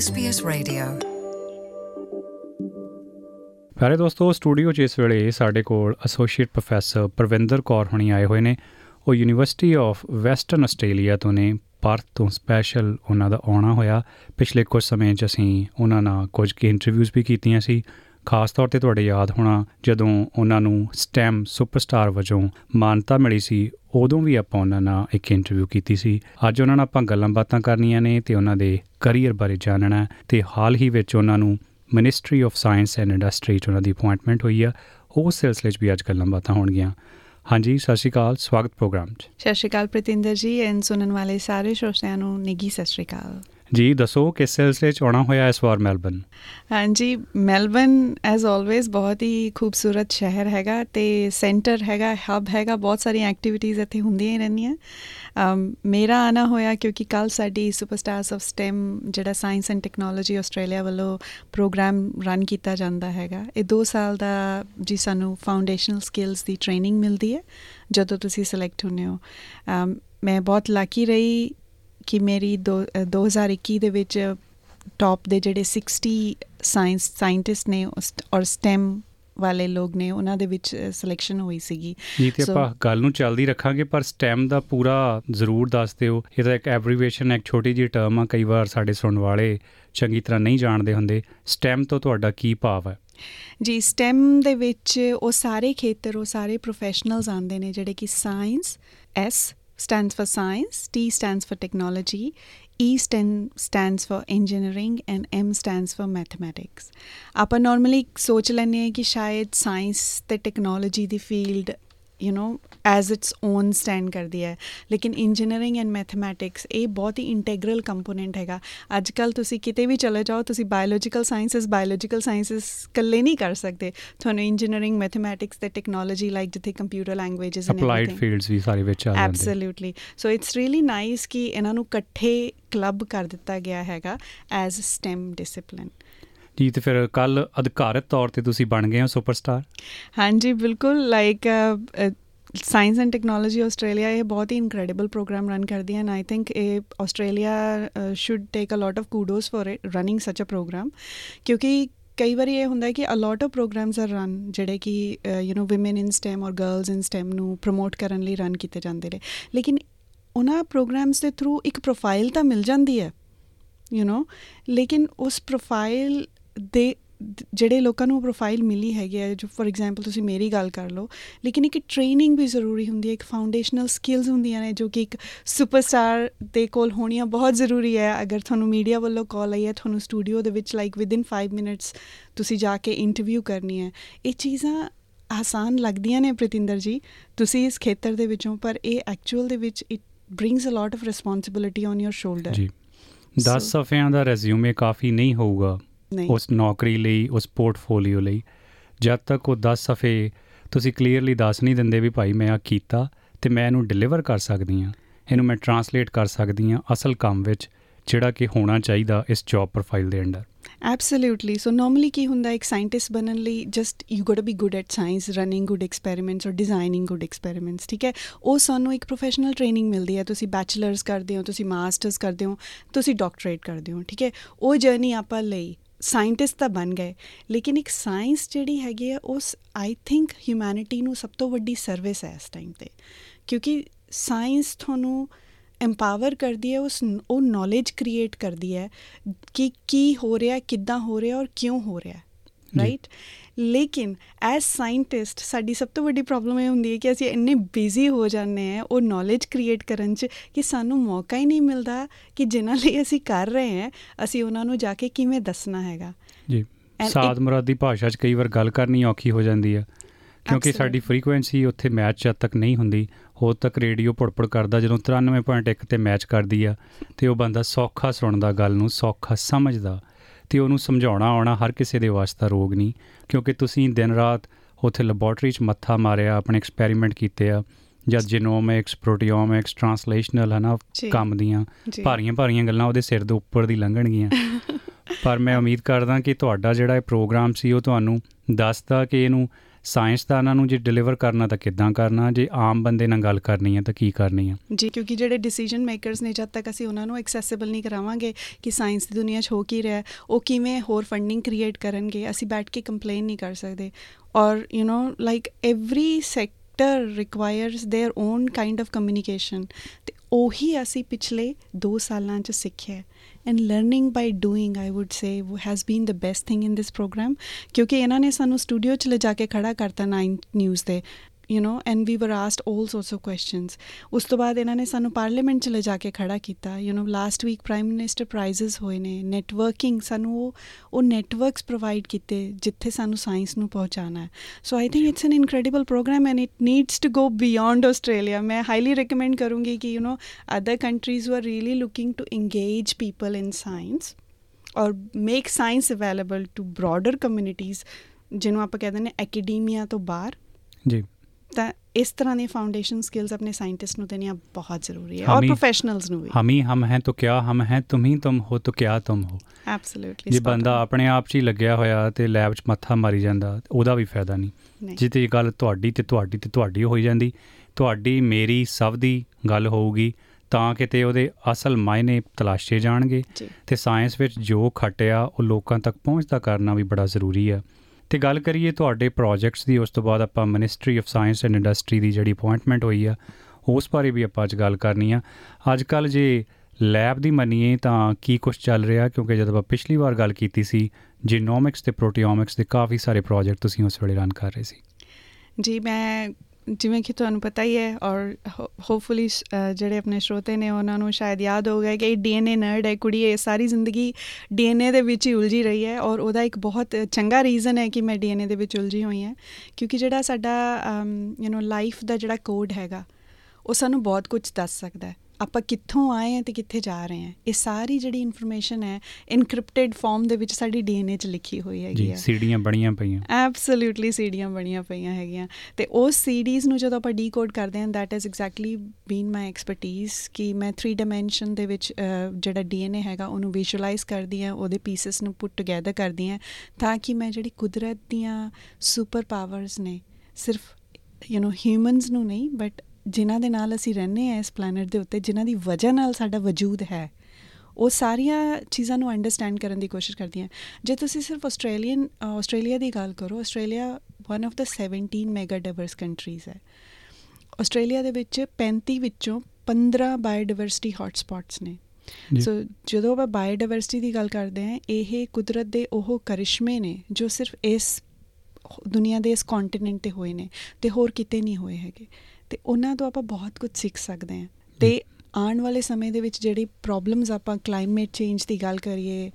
SBS Radio. ਪਿਆਰੇ ਦੋਸਤੋ studio 'ਚ ਇਸ ਵੇਲੇ ਸਾਡੇ ਕੋਲ ਐਸੋਸੀਏਟ ਪ੍ਰੋਫੈਸਰ ਪ੍ਰਵਿੰਦਰ ਕੌਰ ਹੁਣੀ ਆਏ ਹੋਏ ਨੇ। ਉਹ ਯੂਨੀਵਰਸਿਟੀ ਆਫ ਵੈਸਟਰਨ ਆਸਟ੍ਰੇਲੀਆ ਤੋਂ ਨੇ। ਪਰਥ ਤੋਂ ਸਪੈਸ਼ਲ ਉਹਨਾਂ ਦਾ ਆਉਣਾ ਹੋਇਆ। ਪਿਛਲੇ ਕੁਝ ਸਮੇਂ 'ਚ ਅਸੀਂ ਉਹਨਾਂ ਨਾਲ ਕੁਝ ਕੀ ਇੰਟਰਵਿਊਜ਼ ਵੀ ਕੀਤੀਆਂ ਸੀ। ਖਾਸ ਤੌਰ ਤੇ ਤੁਹਾਡੇ ਯਾਦ ਹੋਣਾ, ਜਦੋਂ ਉਹਨਾਂ ਨੂੰ ਸਟੈਮ ਸੁਪਰਸਟਾਰ ਵਜੋਂ ਮਾਨਤਾ ਮਿਲੀ ਸੀ, ਉਦੋਂ ਵੀ ਆਪਾਂ ਉਹਨਾਂ ਨਾਲ ਇੱਕ ਇੰਟਰਵਿਊ ਕੀਤੀ ਸੀ। ਅੱਜ ਉਹਨਾਂ ਨਾਲ ਆਪਾਂ ਗੱਲਾਂ ਬਾਤਾਂ ਕਰਨੀਆਂ ਨੇ ਤੇ ਉਹਨਾਂ ਦੇ ਕੈਰੀਅਰ ਬਾਰੇ ਜਾਣਨਾ ਹੈ ਤੇ ਹਾਲ ਹੀ ਵਿੱਚ ਉਹਨਾਂ ਨੂੰ ministry of science and industry 'ਚ ਉਹਨਾਂ ਦੀ ਅਪਾਇੰਟਮੈਂਟ ਹੋਈ ਆ। ਉਸ ਸਿਲਸਿਲੇ 'ਚ ਵੀ ਅੱਜ ਗੱਲਾਂ ਬਾਤਾਂ ਹੋਣਗੀਆਂ। ਹਾਂਜੀ, ਸਤਿ ਸ਼੍ਰੀ ਅਕਾਲ, ਸਵਾਗਤ ਪ੍ਰੋਗਰਾਮ 'ਚ। ਸਤਿ ਸ਼੍ਰੀ ਅਕਾਲ ਪ੍ਰਤਿੰਦਰ ਜੀ ਐਂਡ ਸੁਣਨ ਵਾਲੇ ਸਾਰੇ ਸ਼ੋਸ਼ਿਆਂ ਨੂੰ ਨਿੱਗੀ ਸਤਿ ਸ਼੍ਰੀ ਅਕਾਲ। ਜੀ ਦੱਸੋ ਕਿਸ ਸਿਲਸਿਲੇ 'ਚ ਆਉਣਾ ਹੋਇਆ ਇਸ ਵਾਰ ਮੈਲਬਨ ਹਾਂਜੀ ਮੈਲਬਨ ਐਜ਼ ਆਲਵੇਜ਼ ਬਹੁਤ ਹੀ ਖੂਬਸੂਰਤ ਸ਼ਹਿਰ ਹੈਗਾ ਤੇ ਸੈਂਟਰ ਹੈਗਾ ਹੱਬ ਹੈਗਾ ਬਹੁਤ ਸਾਰੀਆਂ ਐਕਟੀਵਿਟੀਜ਼ ਇੱਥੇ ਹੁੰਦੀਆਂ ਹੀ ਰਹਿੰਦੀਆਂ। ਅਮ, ਮੇਰਾ ਆਣਾ ਹੋਇਆ ਕਿਉਂਕਿ ਕੱਲ ਸਾਡੀ ਸੁਪਰਸਟਾਰਸ ਆਫ ਸਟੈਮ ਜਿਹੜਾ ਸਾਇੰਸ ਐਂਡ ਟੈਕਨੋਲੋਜੀ ਆਸਟ੍ਰੇਲੀਆ ਵੱਲੋਂ ਪ੍ਰੋਗਰਾਮ ਰਨ ਕੀਤਾ ਜਾਂਦਾ ਹੈਗਾ। ਇਹ 2 ਸਾਲ ਦਾ ਜੀ ਸਾਨੂੰ ਫਾਊਂਡੇਸ਼ਨਲ ਸਕਿੱਲਸ ਦੀ ਟ੍ਰੇਨਿੰਗ ਮਿਲਦੀ ਹੈ ਜਦੋਂ ਤੁਸੀਂ ਸਿਲੈਕਟ ਹੁੰਦੇ ਹੋ। ਅਮ, ਮੈਂ ਬਹੁਤ ਲੱਕੀ ਰਹੀ ਕਿ ਮੇਰੀ ਦੋ- ਅ, 2021 ਦੇ ਵਿੱਚ ਟੌਪ ਦੇ ਜਿਹੜੇ 60 ਸਾਇੰਸ ਸਾਇੰਟਿਸਟ ਨੇ ਔਰ ਸਟੈਮ ਵਾਲੇ ਲੋਕ ਨੇ ਉਹਨਾਂ ਦੇ ਵਿੱਚ ਸਿਲੈਕਸ਼ਨ ਹੋਈ ਸੀਗੀ। ਜੀ ਤੇ ਆਪਾਂ ਗੱਲ ਨੂੰ ਚੱਲਦੀ ਰੱਖਾਂਗੇ ਪਰ ਸਟੈਮ ਦਾ ਪੂਰਾ ਜ਼ਰੂਰ ਦੱਸ ਦਿਓ। ਇਹ ਤਾਂ ਇੱਕ ਐਬਰੀਵੇਸ਼ਨ ਇੱਕ ਛੋਟੀ ਜਿਹੀ ਟਰਮ ਆ ਕਈ ਵਾਰ ਸਾਡੇ ਸੁਣਨ ਵਾਲੇ ਚੰਗੀ ਤਰ੍ਹਾਂ ਨਹੀਂ ਜਾਣਦੇ ਹੁੰਦੇ। ਸਟੈਮ ਤੋਂ ਤੁਹਾਡਾ ਕੀ ਭਾਵ ਹੈ? ਜੀ ਸਟੈਮ ਦੇ ਵਿੱਚ ਉਹ ਸਾਰੇ ਖੇਤਰ ਉਹ ਸਾਰੇ ਪ੍ਰੋਫੈਸ਼ਨਲਸ ਆਉਂਦੇ ਨੇ ਜਿਹੜੇ ਕਿ science S stands for science, T stands for technology, E stands for engineering and M stands for mathematics. Upper normally, social and ਆ ਕਿ ਸ਼ਾਇਦ the ਤੇ technology the you know as its own stand ਕਰਦੀ ਹੈ ਲੇਕਿਨ engineering and mathematics ਇਹ ਬਹੁਤ ਹੀ integral component ਹੈਗਾ ਅੱਜ ਕੱਲ ਤੁਸੀਂ ਕਿਤੇ ਵੀ ਚਲੇ ਜਾਓ ਤੁਸੀਂ ਬਾਇਓਲੋਜੀਕਲ ਸਾਇੰਸਸ ਬਾਇਓਲੋਜੀਕਲ ਸਾਇੰਸਸ ਇਕੱਲੇ ਨਹੀਂ ਕਰ ਸਕਦੇ ਤੁਹਾਨੂੰ ਇੰਜੀਨੀਅਰਿੰਗ ਮੈਥਮੈਟਿਕਸ ਤੇ ਟੈਕਨੋਲੋਜੀ ਲਾਈਕ ਜਿੱਥੇ computer languages and applied fields ਵੀ ਸਾਰੇ ਵਿੱਚ ਆ ਜਾਂਦੇ absolutely so it's really nice ਕਿ ਇਹਨਾਂ ਨੂੰ ਇਕੱਠੇ ਕਲੱਬ ਕਰ ਦਿੱਤਾ ਗਿਆ ਹੈਗਾ ਐਜ਼ ਸਟੈਮ ਡਿਸਪਲਿਨ ਜੀ, ਤੇ ਫਿਰ ਕੱਲ ਅਧਿਕਾਰਤ ਤੌਰ ਤੇ ਤੁਸੀਂ ਬਣ ਗਏ ਹੋ ਸੁਪਰਸਟਾਰ? ਹਾਂਜੀ, ਬਿਲਕੁਲ like science and technology Australia ਇਹ ਬਹੁਤ ਹੀ ਇਨਕ੍ਰੈਡੀਬਲ ਪ੍ਰੋਗਰਾਮ ਰਨ ਕਰਦੀ ਹੈ ਐਂਡ ਆਈ ਥਿੰਕ ਇਹ Australia should take a lot of kudos for it running such a program ਕਿਉਂਕਿ ਕਈ ਵਾਰੀ ਇਹ ਹੁੰਦਾ ਕਿ a lot of programs are run ਜਿਹੜੇ ਕਿ you know women in STEM or girls in STEM ਨੂੰ ਪ੍ਰੋਮੋਟ ਕਰਨ ਲਈ ਰਨ ਕੀਤੇ ਜਾਂਦੇ ਨੇ, ਲੇਕਿਨ ਉਹਨਾਂ ਪ੍ਰੋਗਰਾਮਸ ਦੇ ਥਰੂ ਇੱਕ ਪ੍ਰੋਫਾਈਲ ਤਾਂ ਮਿਲ ਜਾਂਦੀ ਹੈ ਯੂ نو ਲੇਕਿਨ ਉਸ ਪ੍ਰੋਫਾਈਲ ਦੇ ਜਿਹੜੇ ਲੋਕਾਂ ਨੂੰ ਪ੍ਰੋਫਾਈਲ ਮਿਲੀ ਹੈਗੀ ਹੈ ਜੋ ਫੋਰ ਐਗਜ਼ਾਮਪਲ ਤੁਸੀਂ ਮੇਰੀ ਗੱਲ ਕਰ ਲਓ ਲੇਕਿਨ ਇੱਕ ਟ੍ਰੇਨਿੰਗ ਵੀ ਜ਼ਰੂਰੀ ਹੁੰਦੀ ਹੈ ਇੱਕ ਫਾਊਂਡੇਸ਼ਨਲ ਸਕਿੱਲਸ ਹੁੰਦੀਆਂ ਨੇ ਜੋ ਕਿ ਇੱਕ ਸੁਪਰਸਟਾਰ ਦੇ ਕੋਲ ਹੋਣੀਆਂ ਬਹੁਤ ਜ਼ਰੂਰੀ ਹੈ। ਅਗਰ ਤੁਹਾਨੂੰ ਮੀਡੀਆ ਵੱਲੋਂ ਕਾਲ ਆਈ ਹੈ ਤੁਹਾਨੂੰ ਸਟੂਡੀਓ ਦੇ ਵਿੱਚ ਲਾਈਕ ਵਿਦਿਨ 5 ਮਿੰਟਸ ਤੁਸੀਂ ਜਾ ਕੇ ਇੰਟਰਵਿਊ ਕਰਨੀ ਹੈ। ਇਹ ਚੀਜ਼ਾਂ ਆਸਾਨ ਲੱਗਦੀਆਂ ਨੇ ਪ੍ਰਤਿੰਦਰ ਜੀ ਤੁਸੀਂ ਇਸ ਖੇਤਰ ਦੇ ਵਿੱਚੋਂ ਪਰ ਇਹ ਐਕਚੁਅਲ ਦੇ ਵਿੱਚ it brings a lot of responsibility on your shoulder ਜੀ। 10 So- ਸਫ਼ਿਆਂ ਦਾ ਰੈਜ਼ਿਊਮੇ ਕਾਫੀ ਨਹੀਂ ਹੋਊਗਾ। ਉਸ ਨੌਕਰੀ ਲਈ ਉਸ ਪੋਰਟਫੋਲੀਓ ਲਈ। ਜਦ ਤੱਕ ਉਹ 10 ਸਫ਼ੇ ਤੁਸੀਂ ਕਲੀਅਰਲੀ ਦੱਸ ਨਹੀਂ ਦਿੰਦੇ ਵੀ ਭਾਈ ਮੈਂ ਆ ਕੀਤਾ ਤੇ ਮੈਂ ਇਹਨੂੰ ਡਿਲੀਵਰ ਕਰ ਸਕਦੀ ਹਾਂ। ਇਹਨੂੰ ਮੈਂ ਟਰਾਂਸਲੇਟ ਕਰ ਸਕਦੀ ਹਾਂ ਅਸਲ ਕੰਮ ਵਿੱਚ ਜਿਹੜਾ ਕਿ ਹੋਣਾ ਚਾਹੀਦਾ ਇਸ ਜੌਬ ਪ੍ਰੋਫਾਈਲ ਦੇ ਅੰਡਰ। ਐਬਸੋਲੂਟਲੀ ਸੋ ਨਾਰਮਲੀ ਕੀ ਹੁੰਦਾ ਇੱਕ ਸਾਇੰਟਿਸਟ ਬਣਨ ਲਈ just you got to be good at science running good experiments or designing good experiments ਠੀਕ ਹੈ? ਉਹ ਸਾਨੂੰ ਇੱਕ ਪ੍ਰੋਫੈਸ਼ਨਲ ਟ੍ਰੇਨਿੰਗ ਮਿਲਦੀ ਹੈ। ਤੁਸੀਂ ਬੈਚਲਰਸ ਕਰਦੇ ਹੋ ਤੁਸੀਂ ਮਾਸਟਰਸ ਕਰਦੇ ਹੋ ਤੁਸੀਂ ਡਾਕਟਰੇਟ ਕਰਦੇ ਹੋ ਠੀਕ ਹੈ? ਉਹ ਜਰਨੀ ਆਪਾਂ ਲਈ ਸਾਇੰਟਿਸਟ ਤਾਂ ਬਣ ਗਏ। ਲੇਕਿਨ ਇੱਕ ਸਾਇੰਸ ਜਿਹੜੀ ਹੈਗੀ ਹੈ ਉਸ ਆਈ ਥਿੰਕ ਹਿਊਮੈਨਿਟੀ ਨੂੰ ਸਭ ਤੋਂ ਵੱਡੀ ਸਰਵਿਸ ਹੈ ਇਸ ਟਾਈਮ ਤੇ। ਕਿਉਂਕਿ ਸਾਇੰਸ ਤੁਹਾਨੂੰ ਐਮਪਾਵਰ ਕਰਦੀ ਹੈ ਉਸ ਉਹ ਨੌਲੇਜ ਕ੍ਰੀਏਟ ਕਰਦੀ ਹੈ ਕਿ ਕੀ ਹੋ ਰਿਹਾ ਕਿੱਦਾਂ ਹੋ ਰਿਹਾ ਔਰ ਕਿਉਂ ਹੋ ਰਿਹਾ। ਰਾਈਟ ਲੇਕਿਨ ਐਸ ਸਾਇੰਟਿਸਟ ਸਾਡੀ ਸਭ ਤੋਂ ਵੱਡੀ ਪ੍ਰੋਬਲਮ ਇਹ ਹੁੰਦੀ ਹੈ ਕਿ ਅਸੀਂ ਇੰਨੇ ਬਿਜ਼ੀ ਹੋ ਜਾਂਦੇ ਹਾਂ ਉਹ ਨੌਲੇਜ ਕ੍ਰੀਏਟ ਕਰਨ 'ਚ ਕਿ ਸਾਨੂੰ ਮੌਕਾ ਹੀ ਨਹੀਂ ਮਿਲਦਾ ਕਿ ਜਿਨ੍ਹਾਂ ਲਈ ਅਸੀਂ ਕਰ ਰਹੇ ਹਾਂ ਅਸੀਂ ਉਹਨਾਂ ਨੂੰ ਜਾ ਕੇ ਕਿਵੇਂ ਦੱਸਣਾ ਹੈਗਾ ਜੀ ਸਾਦ ਮੁਰਾਦੀ ਭਾਸ਼ਾ 'ਚ ਕਈ ਵਾਰ ਗੱਲ ਕਰਨੀ ਔਖੀ ਹੋ ਜਾਂਦੀ ਹੈ ਕਿਉਂਕਿ. ਸਾਡੀ ਫ੍ਰੀਕੁਐਂਸੀ ਉੱਥੇ ਮੈਚ ਜਦ ਤੱਕ ਨਹੀਂ ਹੁੰਦੀ ਹੋ ਤੱਕ ਰੇਡੀਓ ਪੜਪੜ ਕਰਦਾ ਜਦੋਂ 93.1 ਤੇ ਮੈਚ ਕਰਦੀ ਆ ਤੇ ਉਹ ਬੰਦਾ ਸੌਖਾ ਸੁਣਦਾ ਗੱਲ ਨੂੰ ਸੌਖਾ ਸਮਝਦਾ ਤੇ ਉਹਨੂੰ ਸਮਝਾਉਣਾ ਆਉਣਾ ਹਰ ਕਿਸੇ ਦੇ ਵਾਸਤੇ ਰੋਗ ਨਹੀਂ ਕਿਉਂਕਿ ਤੁਸੀਂ ਦਿਨ ਰਾਤ ਉੱਥੇ ਲੈਬੋਰੇਟਰੀ 'ਚ ਮੱਥਾ ਮਾਰਿਆ ਆਪਣੇ ਐਕਸਪੈਰੀਮੈਂਟ ਕੀਤੇ ਆ ਜਦ ਜੀਨੋਮਿਕਸ ਪ੍ਰੋਟੀਓਮਿਕਸ ਟ੍ਰਾਂਸਲੇਸ਼ਨਲ ਹਨਾ ਜੀ। ਕੰਮ ਦੀਆਂ ਜੀ ਭਾਰੀਆਂ ਭਾਰੀਆਂ ਗੱਲਾਂ ਉਹਦੇ ਸਿਰ ਦੇ ਉੱਪਰ ਦੀ ਲੰਘਣਗੀਆਂ ਪਰ ਮੈਂ ਉਮੀਦ ਕਰਦਾ ਕਿ ਤੁਹਾਡਾ ਜਿਹੜਾ ਇਹ ਪ੍ਰੋਗਰਾਮ ਸੀ ਉਹ ਤੁਹਾਨੂੰ ਦੱਸਦਾ ਕਿ ਇਹਨੂੰ ਸਾਇੰਸਦਾਨਾਂ ਨੂੰ ਜੇ ਡਿਲੀਵਰ ਕਰਨਾ ਤਾਂ ਕਿੱਦਾਂ ਕਰਨਾ ਜੇ ਆਮ ਬੰਦੇ ਨਾਲ ਗੱਲ ਕਰਨੀ ਹੈ ਤਾਂ ਕੀ ਕਰਨੀ ਹੈ ਜੀ ਕਿਉਂਕਿ ਜਿਹੜੇ ਡਿਸੀਜਨ ਮੇਕਰਸ ਨੇ ਜਦ ਤੱਕ ਅਸੀਂ ਉਹਨਾਂ ਨੂੰ ਐਕਸੈਸਿਬਲ ਨਹੀਂ ਕਰਾਵਾਂਗੇ ਕਿ ਸਾਇੰਸ ਦੀ ਦੁਨੀਆ 'ਚ ਹੋ ਕੀ ਰਿਹਾ ਉਹ ਕਿਵੇਂ ਹੋਰ ਫੰਡਿੰਗ ਕ੍ਰੀਏਟ ਕਰਨਗੇ ਅਸੀਂ ਬੈਠ ਕੇ ਕੰਪਲੇਨ ਨਹੀਂ ਕਰ ਸਕਦੇ ਔਰ you know like every sector requires their own kind of communication ਤੇ ਉਹੀ ਅਸੀਂ ਪਿਛਲੇ 2 ਸਾਲਾਂ 'ਚ ਸਿੱਖਿਆ and learning by doing I would say has been the best thing in this program ਕਿਉਂਕਿ ਇਹਨਾਂ ਨੇ ਸਾਨੂੰ ਸਟੂਡੀਓ 'ਚ ਲਿਜਾ ਕੇ ਖੜਾ ਕਰਤਾ 9 ਨਿਊਜ਼ ਤੇ ਯੂ نو ਐਂਡ ਵੀ ਵਰ ਆਸਡ 올 sorts ਆਫ ਕੁਐਸਚਨਸ ਉਸ ਤੋਂ ਬਾਅਦ ਇਹਨਾਂ ਨੇ ਸਾਨੂੰ ਪਾਰਲੀਮੈਂਟ ਚ ਲੈ ਜਾ ਕੇ ਖੜਾ ਕੀਤਾ you know last week prime minister prizes ਹੋਏ ਨੇ ਨੈਟਵਰਕਿੰਗ ਸਾਨੂੰ ਉਹ ਉਹ ਨੈਟਵਰਕਸ ਪ੍ਰੋਵਾਈਡ ਕੀਤੇ ਜਿੱਥੇ ਸਾਨੂੰ ਸਾਇੰਸ ਨੂੰ ਪਹੁੰਚਾਣਾ ਹੈ so I think it's an incredible program and it needs to go beyond Australia ਮੈਂ ਹਾਈਲੀ ਰეკਮੈਂਡ ਕਰੂੰਗੀ ਕਿ you no other countries were really looking to engage people in science or make science available to broader communities ਜਿਹਨੂੰ ਆਪਾਂ ਕਹਿੰਦੇ ਨੇ ਐਕੈਡੇਮੀਆ ਤੋਂ ਬਾਹਰ ਜੀ ਤਾਂ ਇਸ ਤਰ੍ਹਾਂ ਦੀਆਂ ਫਾਊਂਡੇਸ਼ਨ ਸਕਿੱਲਸ ਆਪਣੇ ਸਾਇੰਟਿਸਟ ਨੂੰ ਦੇਣੀਆਂ ਬਹੁਤ ਜ਼ਰੂਰੀ ਹੈ ਔਰ ਪ੍ਰੋਫੈਸ਼ਨਲਸ ਨੂੰ ਵੀ। ਹਮ ਹਮ ਹੈ ਤਾਂ ਕਿਆ ਹਮ ਹੈ ਤੁਮ ਹੀ ਤੁਮ ਹੋ ਤਾਂ ਕਿਆ ਤੁਮ ਹੋ। ਐਬਸੋਲੂਟਲੀ ਜੇ ਬੰਦਾ ਆਪਣੇ ਆਪ 'ਚ ਹੀ ਲੱਗਿਆ ਹੋਇਆ ਤੇ ਲੈਬ 'ਚ ਮੱਥਾ ਮਾਰੀ ਜਾਂਦਾ ਉਹਦਾ ਵੀ ਫਾਇਦਾ ਨਹੀਂ। ਜਿੱਤੇ ਗੱਲ ਤੁਹਾਡੀ ਤੇ ਤੁਹਾਡੀ ਤੇ ਤੁਹਾਡੀ ਹੋਈ ਜਾਂਦੀ ਤੁਹਾਡੀ ਮੇਰੀ ਸਭ ਦੀ ਗੱਲ ਹੋਊਗੀ ਤਾਂ ਕਿਤੇ ਉਹਦੇ ਅਸਲ ਮਾਇਨੇ ਤਲਾਸ਼ੇ ਜਾਣਗੇ। ਤੇ ਸਾਇੰਸ ਵਿੱਚ ਜੋ ਖਟਿਆ ਉਹ ਲੋਕਾਂ ਤੱਕ ਪਹੁੰਚਦਾ ਕਰਨਾ ਵੀ ਬੜਾ ਜ਼ਰੂਰੀ ਹੈ। ਤੇ ਗੱਲ ਕਰੀਏ ਤੁਹਾਡੇ ਪ੍ਰੋਜੈਕਟਸ ਦੀ, ਉਸ ਤੋਂ ਬਾਅਦ ਆਪਾਂ ministry of science and industry ਦੀ ਜਿਹੜੀ ਅਪਾਇੰਟਮੈਂਟ ਹੋਈ ਆ, ਉਸ ਬਾਰੇ ਵੀ ਆਪਾਂ ਅੱਜ ਗੱਲ ਕਰਨੀ ਆ। ਅੱਜ ਕੱਲ ਜੇ ਲੈਬ ਦੀ ਮੰਨੀਏ ਤਾਂ ਕੀ ਕੁਝ ਚੱਲ ਰਿਹਾ? ਕਿਉਂਕਿ ਜਦੋਂ ਆਪਾਂ ਪਿਛਲੀ ਵਾਰ ਗੱਲ ਕੀਤੀ ਸੀ ਜੀਨੋਮਿਕਸ ਤੇ ਪ੍ਰੋਟੀਓਮਿਕਸ ਦੇ ਕਾਫੀ ਸਾਰੇ ਪ੍ਰੋਜੈਕਟ ਤੁਸੀਂ ਉਸ ਵੇਲੇ ਰਨ ਕਰ ਰਹੇ ਸੀ। ਜੀ, ਮੈਂ ਜਿਵੇਂ ਕਿ ਤੁਹਾਨੂੰ ਪਤਾ ਹੀ ਹੈ ਔਰ ਹੋਪਫੁਲੀ ਜਿਹੜੇ ਆਪਣੇ ਸ਼ਰੋਤੇ ਨੇ, ਉਹਨਾਂ ਨੂੰ ਸ਼ਾਇਦ ਯਾਦ ਹੋਊਗਾ ਕਿ ਇਹ ਡੀਐਨਏ ਨਰਡ ਹੈ ਕੁੜੀ, ਇਹ ਸਾਰੀ ਜ਼ਿੰਦਗੀ ਡੀਐਨਏ ਦੇ ਵਿੱਚ ਹੀ ਉਲਝੀ ਰਹੀ ਹੈ ਔਰ ਉਹਦਾ ਇੱਕ ਬਹੁਤ ਚੰਗਾ ਰੀਜ਼ਨ ਹੈ ਕਿ ਮੈਂ ਡੀਐਨਏ ਦੇ ਵਿੱਚ ਉਲਝੀ ਹੋਈ ਹਾਂ, ਕਿਉਂਕਿ ਜਿਹੜਾ ਸਾਡਾ ਯੂ نو ਲਾਈਫ ਦਾ ਜਿਹੜਾ ਕੋਡ ਹੈਗਾ, ਉਹ ਸਾਨੂੰ ਬਹੁਤ ਕੁਝ ਦੱਸ ਸਕਦਾ ਹੈ। ਆਪਾਂ ਕਿੱਥੋਂ ਆਏ ਹਾਂ ਤੇ ਕਿੱਥੇ ਜਾ ਰਹੇ ਹਾਂ ਇਹ ਸਾਰੀ ਜਿਹੜੀ ਇਨਫੋਰਮੇਸ਼ਨ ਹੈ ਇਨਕ੍ਰਿਪਟਡ ਫਾਰਮ ਦੇ ਵਿੱਚ ਸਾਡੀ ਡੀਐਨਏ 'ਚ ਲਿਖੀ ਹੋਈ ਹੈਗੀ ਹੈ ਜੀ ਸੀਡੀਆਂ ਬਣੀਆਂ ਪਈਆਂ। ਐਬਸੋਲੂਟਲੀ ਸੀਡੀਆਂ ਬਣੀਆਂ ਪਈਆਂ ਹੈਗੀਆਂ। ਤੇ ਉਸ ਸੀਡੀਜ਼ ਨੂੰ ਜਦੋਂ ਆਪਾਂ ਡੀਕੋਡ ਕਰਦੇ ਹਾਂ that is exactly been my expertise ਕਿ ਮੈਂ 3 ਡਾਈਮੈਂਸ਼ਨ ਦੇ ਵਿੱਚ ਜਿਹੜਾ ਡੀਐਨਏ ਹੈਗਾ ਉਹਨੂੰ ਵਿਜ਼ੂਅਲਾਈਜ਼ ਕਰਦੀ ਹਾਂ ਉਹਦੇ ਪੀਸਸ ਨੂੰ ਪੁੱਟ ਟੁਗੇਦਰ ਕਰਦੀ ਹਾਂ ਤਾਂ ਕਿ ਮੈਂ ਜਿਹੜੀ ਕੁਦਰਤ ਦੀਆਂ ਸੁਪਰ ਪਾਵਰਸ ਨੇ ਸਿਰਫ ਯੂ نو ਹਿਊਮਨਸ ਨੂੰ ਨਹੀਂ ਬਟ ਜਿਨ੍ਹਾਂ ਦੇ ਨਾਲ ਅਸੀਂ ਰਹਿੰਦੇ ਆ ਇਸ ਪਲੈਨਟ ਦੇ ਉੱਤੇ ਜਿਨ੍ਹਾਂ ਦੀ ਵਜ੍ਹਾ ਨਾਲ ਸਾਡਾ ਵਜੂਦ ਹੈ ਉਹ ਸਾਰੀਆਂ ਚੀਜ਼ਾਂ ਨੂੰ ਅੰਡਰਸਟੈਂਡ ਕਰਨ ਦੀ ਕੋਸ਼ਿਸ਼ ਕਰਦੀਆਂ ਜੇ ਤੁਸੀਂ ਸਿਰਫ ਆਸਟ੍ਰੇਲੀਅਨ ਆਸਟ੍ਰੇਲੀਆ ਦੀ ਗੱਲ ਕਰੋ Australia one of the 17 mega diverse countries ਹੈ। ਆਸਟ੍ਰੇਲੀਆ ਦੇ ਵਿੱਚ 35 ਵਿੱਚੋਂ 15 ਬਾਇਓਡਾਇਵਰਸਿਟੀ ਹੌਟਸਪੌਟਸ ਨੇ। ਸੋ ਜਦੋਂ ਆਪਾਂ ਬਾਇਓਡਾਇਵਰਸਿਟੀ ਦੀ ਗੱਲ ਕਰਦੇ ਹਾਂ ਇਹ ਕੁਦਰਤ ਦੇ ਉਹ ਕਰਿਸ਼ਮੇ ਨੇ ਜੋ ਸਿਰਫ ਇਸ ਦੁਨੀਆ ਦੇ ਇਸ ਕੰਟੀਨੈਂਟ ਤੇ ਹੋਏ ਨੇ ਤੇ ਹੋਰ ਕਿਤੇ ਨਹੀਂ ਹੋਏ ਹੈਗੇ। ਤੇ ਉਹਨਾਂ ਤੋਂ ਆਪਾਂ ਬਹੁਤ ਕੁਝ ਸਿੱਖ ਸਕਦੇ ਹਾਂ। ਤੇ ਆਉਣ ਵਾਲੇ ਸਮੇਂ ਦੇ ਵਿੱਚ ਜਿਹੜੀ ਪ੍ਰੋਬਲਮਸ ਆਪਾਂ ਕਲਾਈਮੇਟ ਚੇਂਜ ਦੀ ਗੱਲ ਕਰੀਏ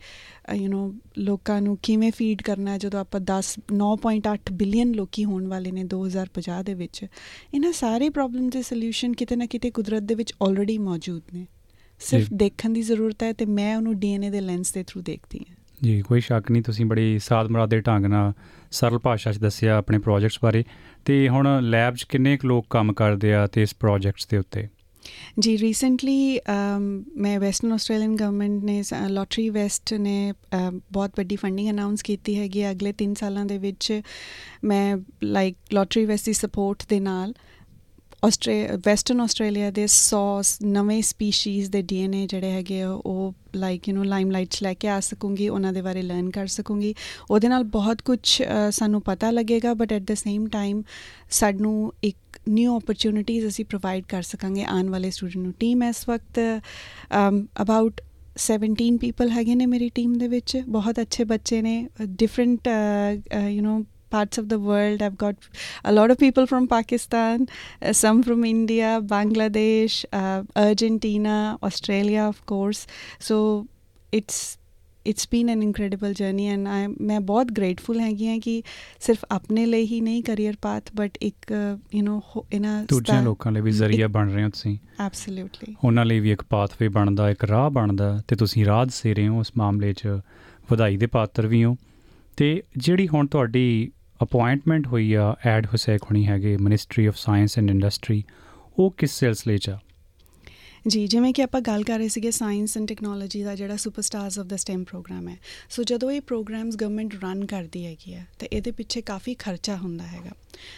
ਯੂ نو ਲੋਕਾਂ ਨੂੰ ਕਿਵੇਂ ਫੀਡ ਕਰਨਾ ਜਦੋਂ ਆਪਾਂ 10 9.8 ਬਿਲੀਅਨ ਲੋਕੀ ਹੋਣ ਵਾਲੇ ਨੇ 2050 ਦੇ ਵਿੱਚ ਇਹਨਾਂ ਸਾਰੇ ਪ੍ਰੋਬਲਮ ਦੇ ਸੋਲੂਸ਼ਨ ਕਿਤੇ ਨਾ ਕਿਤੇ ਕੁਦਰਤ ਦੇ ਵਿੱਚ ਆਲਰੇਡੀ ਮੌਜੂਦ ਨੇ। ਸਿਰਫ ਦੇਖਣ ਦੀ ਜ਼ਰੂਰਤ ਹੈ ਤੇ ਮੈਂ ਉਹਨੂੰ ਡੀਐਨਏ ਦੇ ਲੈਂਸ ਦੇ ਥਰੂ ਦੇਖਦੀ ਹਾਂ। ਜੀ ਕੋਈ ਸ਼ੱਕ ਨਹੀਂ ਤੁਸੀਂ ਬੜੀ ਸਾਦ ਮਰਾਦੇ ਢੰਗ ਨਾਲ ਸਰਲ ਭਾਸ਼ਾ 'ਚ ਦੱਸਿਆ ਆਪਣੇ ਪ੍ਰੋਜੈਕਟਸ ਬਾਰੇ। ਤੇ ਹੁਣ ਲੈਬ 'ਚ ਕਿੰਨੇ ਕੁ ਲੋਕ ਕੰਮ ਕਰਦੇ ਆ ਤੇ ਇਸ ਪ੍ਰੋਜੈਕਟਸ ਦੇ ਉੱਤੇ? ਜੀ ਰੀਸੈਂਟਲੀ ਮੈਂ ਵੈਸਟਰਨ ਆਸਟ੍ਰੇਲੀਅਨ ਗਵਰਨਮੈਂਟ ਨੇ ਲੋਟਰੀ ਵੈਸਟ ਨੇ ਬਹੁਤ ਵੱਡੀ ਫੰਡਿੰਗ ਅਨਾਉਂਸ ਕੀਤੀ ਹੈਗੀ ਅਗਲੇ 3 ਸਾਲਾਂ ਦੇ ਵਿੱਚ ਮੈਂ ਲਾਈਕ ਲੋਟਰੀ ਵੈਸਟ ਦੀ ਸਪੋਰਟ ਦੇ ਨਾਲ ਆਸਟ੍ਰੇ ਵੈਸਟਰਨ ਆਸਟ੍ਰੇਲੀਆ ਦੇ 100 ਨਵੇਂ ਸਪੀਸੀਜ਼ ਦੇ ਡੀਐਨਏ ਜਿਹੜੇ ਹੈਗੇ ਉਹ ਲਾਈਕ ਯੂ نو ਲਾਈਮਲਾਈਟ 'ਚ ਲੈ ਕੇ ਆ ਸਕੂੰਗੀ, ਉਹਨਾਂ ਦੇ ਬਾਰੇ ਲਰਨ ਕਰ ਸਕੂੰਗੀ। ਉਹਦੇ ਨਾਲ ਬਹੁਤ ਕੁਝ ਸਾਨੂੰ ਪਤਾ ਲੱਗੇਗਾ but at the same time ਸਾਨੂੰ ਇੱਕ ਨਿਊ ਓਪਰਚ्युनिटीज ਅਸੀਂ ਪ੍ਰੋਵਾਈਡ ਕਰ ਸਕਾਂਗੇ ਆਉਣ ਵਾਲੇ ਸਟੂਡੈਂਟ ਨੂੰ। ਟੀਮ ਇਸ ਵਕਤ ਅਬਾਊਟ 17 ਪੀਪਲ ਹੈਗੇ ਨੇ ਮੇਰੀ ਟੀਮ ਦੇ ਵਿੱਚ। ਬਹੁਤ ਅੱਛੇ ਬੱਚੇ ਨੇ different you know parts of the world. I've got a lot of people from Pakistan, uh, some from India, Bangladesh, uh, Argentina, Australia, of course. So it's it's been an incredible journey and I ਮੈਂ ਬਹੁਤ grateful ਹੈਗੀ ਹਾਂ ਕਿ ਸਿਰਫ ਆਪਣੇ ਲਈ ਹੀ ਨਹੀਂ ਕੈਰੀਅਰ ਪਾਥ ਬਟ ਇੱਕ ਯੂ نو ਇਨਾ ਦੂਜੇ ਲੋਕਾਂ ਲਈ ਵੀ ਜ਼ਰੀਆ ਬਣ ਰਹੇ ਹੋ ਤੁਸੀਂ ਐਬਸੋਲੂਟਲੀ ਉਹਨਾਂ ਲਈ ਵੀ ਇੱਕ ਪਾਥਵੇ ਬਣਦਾ ਇੱਕ ਰਾਹ ਬਣਦਾ ਤੇ ਤੁਸੀਂ ਰਾਹ ਸੇ ਰਹੇ ਹੋ ਉਸ ਮਾਮਲੇ 'ਚ ਵਧਾਈ ਦੇ ਪਾਤਰ ਵੀ ਹੋ ਤੇ ਜਿਹੜੀ ਹੁਣ ਤੁਹਾਡੀ ਅਪਾਇੰਟਮੈਂਟ ਹੋਈ ਆ ਐਡ ਹੁਸੈਕ ਹੋਣੀ ਹੈਗੇ ministry of science and industry ਉਹ ਕਿਸ ਸਿਲਸਿਲੇ 'ਚ ਜੀ, ਜਿਵੇਂ ਕਿ ਆਪਾਂ ਗੱਲ ਕਰ ਰਹੇ ਸੀਗੇ ਸਾਇੰਸ ਐਂਡ ਟੈਕਨੋਲੋਜੀ ਦਾ ਜਿਹੜਾ ਸੁਪਰਸਟਾਰਸ ਆਫ ਦਾ ਸਟੈਮ ਪ੍ਰੋਗਰਾਮ ਹੈ। ਸੋ ਜਦੋਂ ਇਹ ਪ੍ਰੋਗਰਾਮਸ ਗਵਰਨਮੈਂਟ ਰਨ ਕਰਦੀ ਹੈਗੀ ਹੈ, ਤੇ ਇਹਦੇ ਪਿੱਛੇ ਕਾਫੀ ਖਰਚਾ ਹੁੰਦਾ ਹੈਗਾ।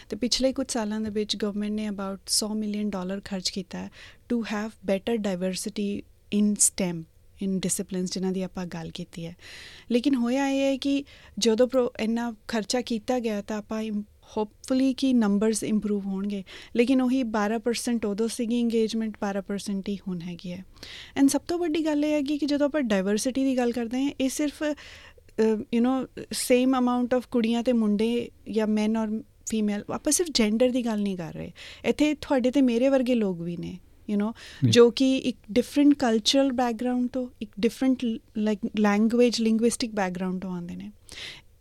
ਤੇ ਪਿਛਲੇ ਕੁਝ ਸਾਲਾਂ ਦੇ ਵਿੱਚ ਗਵਰਨਮੈਂਟ ਨੇ ਅਬਾਊਟ 100 ਮਿਲੀਅਨ ਡਾਲਰ ਖਰਚ ਕੀਤਾ ਹੈ to have better diversity in STEM in disciplines ਜਿਨ੍ਹਾਂ ਦੀ ਆਪਾਂ ਗੱਲ ਕੀਤੀ ਹੈ। ਲੇਕਿਨ ਹੋਇਆ ਇਹ ਹੈ ਕਿ ਜਦੋਂ ਇੰਨਾ ਖਰਚਾ ਕੀਤਾ ਗਿਆ ਤਾਂ ਆਪਾਂ ਹੋਪਫੁਲੀ ਕਿ ਨੰਬਰਸ ਇੰਪਰੂਵ ਹੋਣਗੇ। ਲੇਕਿਨ ਉਹੀ 12% ਉਦੋਂ ਸੀਗੀ ਇੰਗੇਜਮੈਂਟ 12% ਹੀ ਹੁਣ ਹੈਗੀ ਹੈ। ਐਂਡ ਸਭ ਤੋਂ ਵੱਡੀ ਗੱਲ ਇਹ ਹੈ ਕਿ ਜਦੋਂ ਆਪਾਂ ਡਾਈਵਰਸਿਟੀ ਦੀ ਗੱਲ ਕਰਦੇ ਹਾਂ, ਇਹ ਸਿਰਫ you know same amount of ਕੁੜੀਆਂ ਤੇ ਮੁੰਡੇ ਜਾਂ ਮੈਨ ਔਰ ਫੀਮੇਲ ਆਪਾਂ ਸਿਰਫ ਜੈਂਡਰ ਦੀ ਗੱਲ ਨਹੀਂ ਕਰ ਰਹੇ। ਇੱਥੇ ਤੁਹਾਡੇ ਤੇ ਮੇਰੇ ਵਰਗੇ ਲੋਕ ਵੀ ਨੇ। ਯੂ نو ਜੋ ਕਿ ਇੱਕ ਡਿਫਰੈਂਟ ਕਲਚਰਲ ਬੈਕਗ੍ਰਾਉਂਡ ਤੋਂ ਇੱਕ different like language linguistic background ਤੋਂ ਆਉਂਦੇ ਨੇ।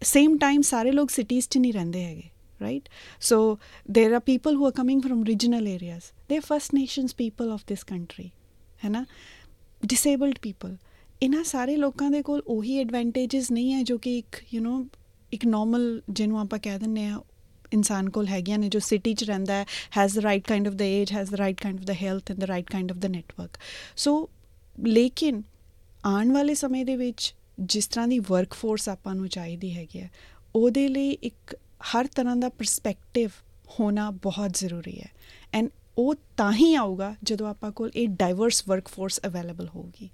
ਸੇਮ ਟਾਈਮ ਸਾਰੇ ਲੋਕ ਸਿਟੀਜ਼ 'ਚ ਨਹੀਂ ਰਹਿੰਦੇ ਹੈਗੇ right? So there are people who are coming from regional areas. They're first nations people of this country ਹੈ ਨਾ ਡਿਸੇਬਲਡ ਪੀਪਲ ਇਹਨਾਂ ਸਾਰੇ ਲੋਕਾਂ ਦੇ ਕੋਲ ਉਹੀ ਐਡਵਾਂਟੇजेस ਨਹੀਂ ਹੈ ਜੋ ਕਿ ਇੱਕ ਯੂ نو ਇੱਕ ਨਾਰਮਲ ਜਿਹਨੂੰ ਆਪਾਂ ਕਹਿ ਦਿੰਨੇ ਆ ਇਨਸਾਨ ਕੋਲ ਹੈਗੀਆਂ ਨੇ ਜੋ ਸਿਟੀ 'ਚ ਰਹਿੰਦਾ ਹੈ has the right kind of the age has the right kind of the health and the right kind of the network so ਲੇਕਿਨ ਆਉਣ ਵਾਲੇ ਸਮੇਂ ਦੇ ਵਿੱਚ ਜਿਸ ਤਰ੍ਹਾਂ ਦੀ ਵਰਕਫੋਰਸ ਆਪਾਂ ਨੂੰ ਚਾਹੀਦੀ ਹੈਗੀ ਹੈ, ਉਹਦੇ ਲਈ ਇੱਕ ਹਰ ਤਰ੍ਹਾਂ ਦਾ ਪਰਸਪੈਕਟਿਵ ਹੋਣਾ ਬਹੁਤ ਜ਼ਰੂਰੀ ਹੈ। ਐਂਡ ਉਹ ਤਾਂ ਹੀ ਆਊਗਾ ਜਦੋਂ ਆਪਾਂ ਕੋਲ ਇਹ ਡਾਈਵਰਸ ਵਰਕਫੋਰਸ ਅਵੇਲੇਬਲ ਹੋਊਗੀ।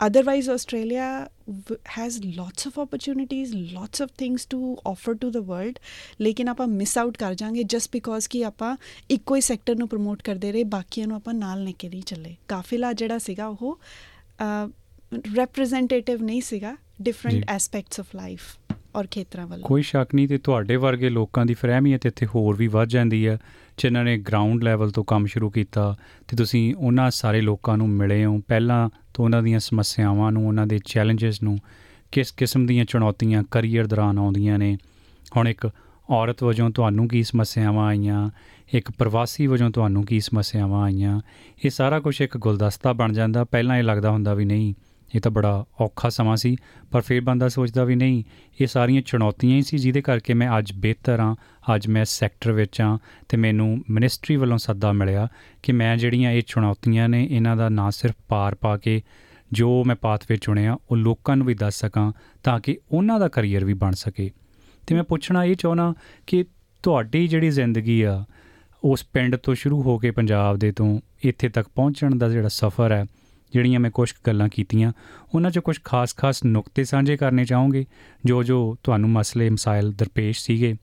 Otherwise australia has lots of opportunities lots of things to offer to the world. ਲੇਕਿਨ ਆਪਾਂ ਮਿਸ ਆਊਟ ਕਰ ਜਾਾਂਗੇ ਜਸਟ ਬਿਕੋਜ਼ ਕਿ ਆਪਾਂ ਇੱਕੋ ਹੀ ਸੈਕਟਰ ਨੂੰ ਪ੍ਰਮੋਟ ਕਰਦੇ ਰਹੇ ਬਾਕੀਆਂ ਨੂੰ ਆਪਾਂ ਨਾਲ ਲੈ ਕੇ ਨਹੀਂ ਚੱਲੇ ਕਾਫਿਲਾ ਜਿਹੜਾ ਸੀਗਾ ਉਹ ਰਿਪਰੈਜ਼ੈਂਟੇਟਿਵ ਨਹੀਂ ਸੀਗਾ ਡਿਫਰੈਂਟ ਐਸਪੈਕਟਸ ਆਫ ਲਾਈਫ ਔਰ ਖੇਤਰਾਂ ਵੱਲ ਕੋਈ ਸ਼ੱਕ ਨਹੀਂ ਤੇ ਤੁਹਾਡੇ ਵਰਗੇ ਲੋਕਾਂ ਦੀ ਫਰਹਿਮੀਅਤ ਇੱਥੇ ਹੋਰ ਵੀ ਵੱਧ ਜਾਂਦੀ ਹੈ ਜਿਨ੍ਹਾਂ ਨੇ ਗਰਾਊਂਡ ਲੈਵਲ ਤੋਂ ਕੰਮ ਸ਼ੁਰੂ ਕੀਤਾ ਤੇ ਤੁਸੀਂ ਉਹਨਾਂ ਸਾਰੇ ਲੋਕਾਂ ਨੂੰ ਮਿਲੇ ਹੋ ਪਹਿਲਾਂ ਤੋਂ ਉਹਨਾਂ ਦੀਆਂ ਸਮੱਸਿਆਵਾਂ ਨੂੰ, ਉਹਨਾਂ ਦੇ ਚੈਲੰਜਸ ਨੂੰ ਕਿਸ ਕਿਸਮ ਦੀਆਂ ਚੁਣੌਤੀਆਂ ਕੈਰੀਅਰ ਦੌਰਾਨ ਆਉਂਦੀਆਂ ਨੇ? ਹੁਣ ਇੱਕ ਔਰਤ ਵਜੋਂ ਤੁਹਾਨੂੰ ਕੀ ਸਮੱਸਿਆਵਾਂ ਆਈਆਂ? ਇੱਕ ਪ੍ਰਵਾਸੀ ਵਜੋਂ ਤੁਹਾਨੂੰ ਕੀ ਸਮੱਸਿਆਵਾਂ ਆਈਆਂ? ਇਹ ਸਾਰਾ ਕੁਝ ਇੱਕ ਗੁਲਦਸਤਾ ਬਣ ਜਾਂਦਾ। ਪਹਿਲਾਂ ਇਹ ਲੱਗਦਾ ਹੁੰਦਾ ਵੀ ਨਹੀਂ ਇਹ ਤਾਂ ਬੜਾ ਔਖਾ ਸਮਾਂ ਸੀ, ਪਰ ਫਿਰ ਬੰਦਾ ਸੋਚਦਾ ਵੀ ਨਹੀਂ, ਇਹ ਸਾਰੀਆਂ ਚੁਣੌਤੀਆਂ ਹੀ ਸੀ ਜਿਹਦੇ ਕਰਕੇ ਮੈਂ ਅੱਜ ਬਿਹਤਰ ਹਾਂ, ਅੱਜ ਮੈਂ ਸੈਕਟਰ ਵਿੱਚ ਹਾਂ ਤੇ ਮੈਨੂੰ ਮਿਨਿਸਟਰੀ ਵੱਲੋਂ ਸੱਦਾ ਮਿਲਿਆ ਕਿ ਮੈਂ ਜਿਹੜੀਆਂ ਇਹ ਚੁਣੌਤੀਆਂ ਨੇ ਇਹਨਾਂ ਦਾ ਨਾ ਸਿਰਫ ਪਾਰ ਪਾ ਕੇ ਜੋ ਮੈਂ ਪਾਥਵੇ ਚੁਣਿਆ, ਉਹ ਲੋਕਾਂ ਨੂੰ ਵੀ ਦੱਸ ਸਕਾਂ ਤਾਂ ਕਿ ਉਹਨਾਂ ਦਾ ਕੈਰੀਅਰ ਵੀ ਬਣ ਸਕੇ। ਤੇ ਮੈਂ ਪੁੱਛਣਾ ਇਹ ਚਾਹਣਾ ਕਿ ਤੁਹਾਡੀ ਜਿਹੜੀ ਜ਼ਿੰਦਗੀ ਆ, ਉਸ ਪਿੰਡ ਤੋਂ ਸ਼ੁਰੂ ਹੋ ਕੇ ਪੰਜਾਬ ਦੇ ਤੋਂ ਇੱਥੇ ਤੱਕ ਪਹੁੰਚਣ ਦਾ ਜਿਹੜਾ ਸਫ਼ਰ ਹੈ ਜਿਹੜੀਆਂ ਮੈਂ ਕੁਝ ਗੱਲਾਂ ਕੀਤੀਆਂ, ਉਹਨਾਂ 'ਚ ਕੁਝ ਖਾਸ-ਖਾਸ ਨੁਕਤੇ ਸਾਂਝੇ ਕਰਨੇ ਚਾਹੋਗੇ। ਜੋ ਜੋ ਤੁਹਾਨੂੰ ਮਸਲੇ ਮਸਾਇਲ ਦਰਪੇਸ਼ ਸੀਗੇ,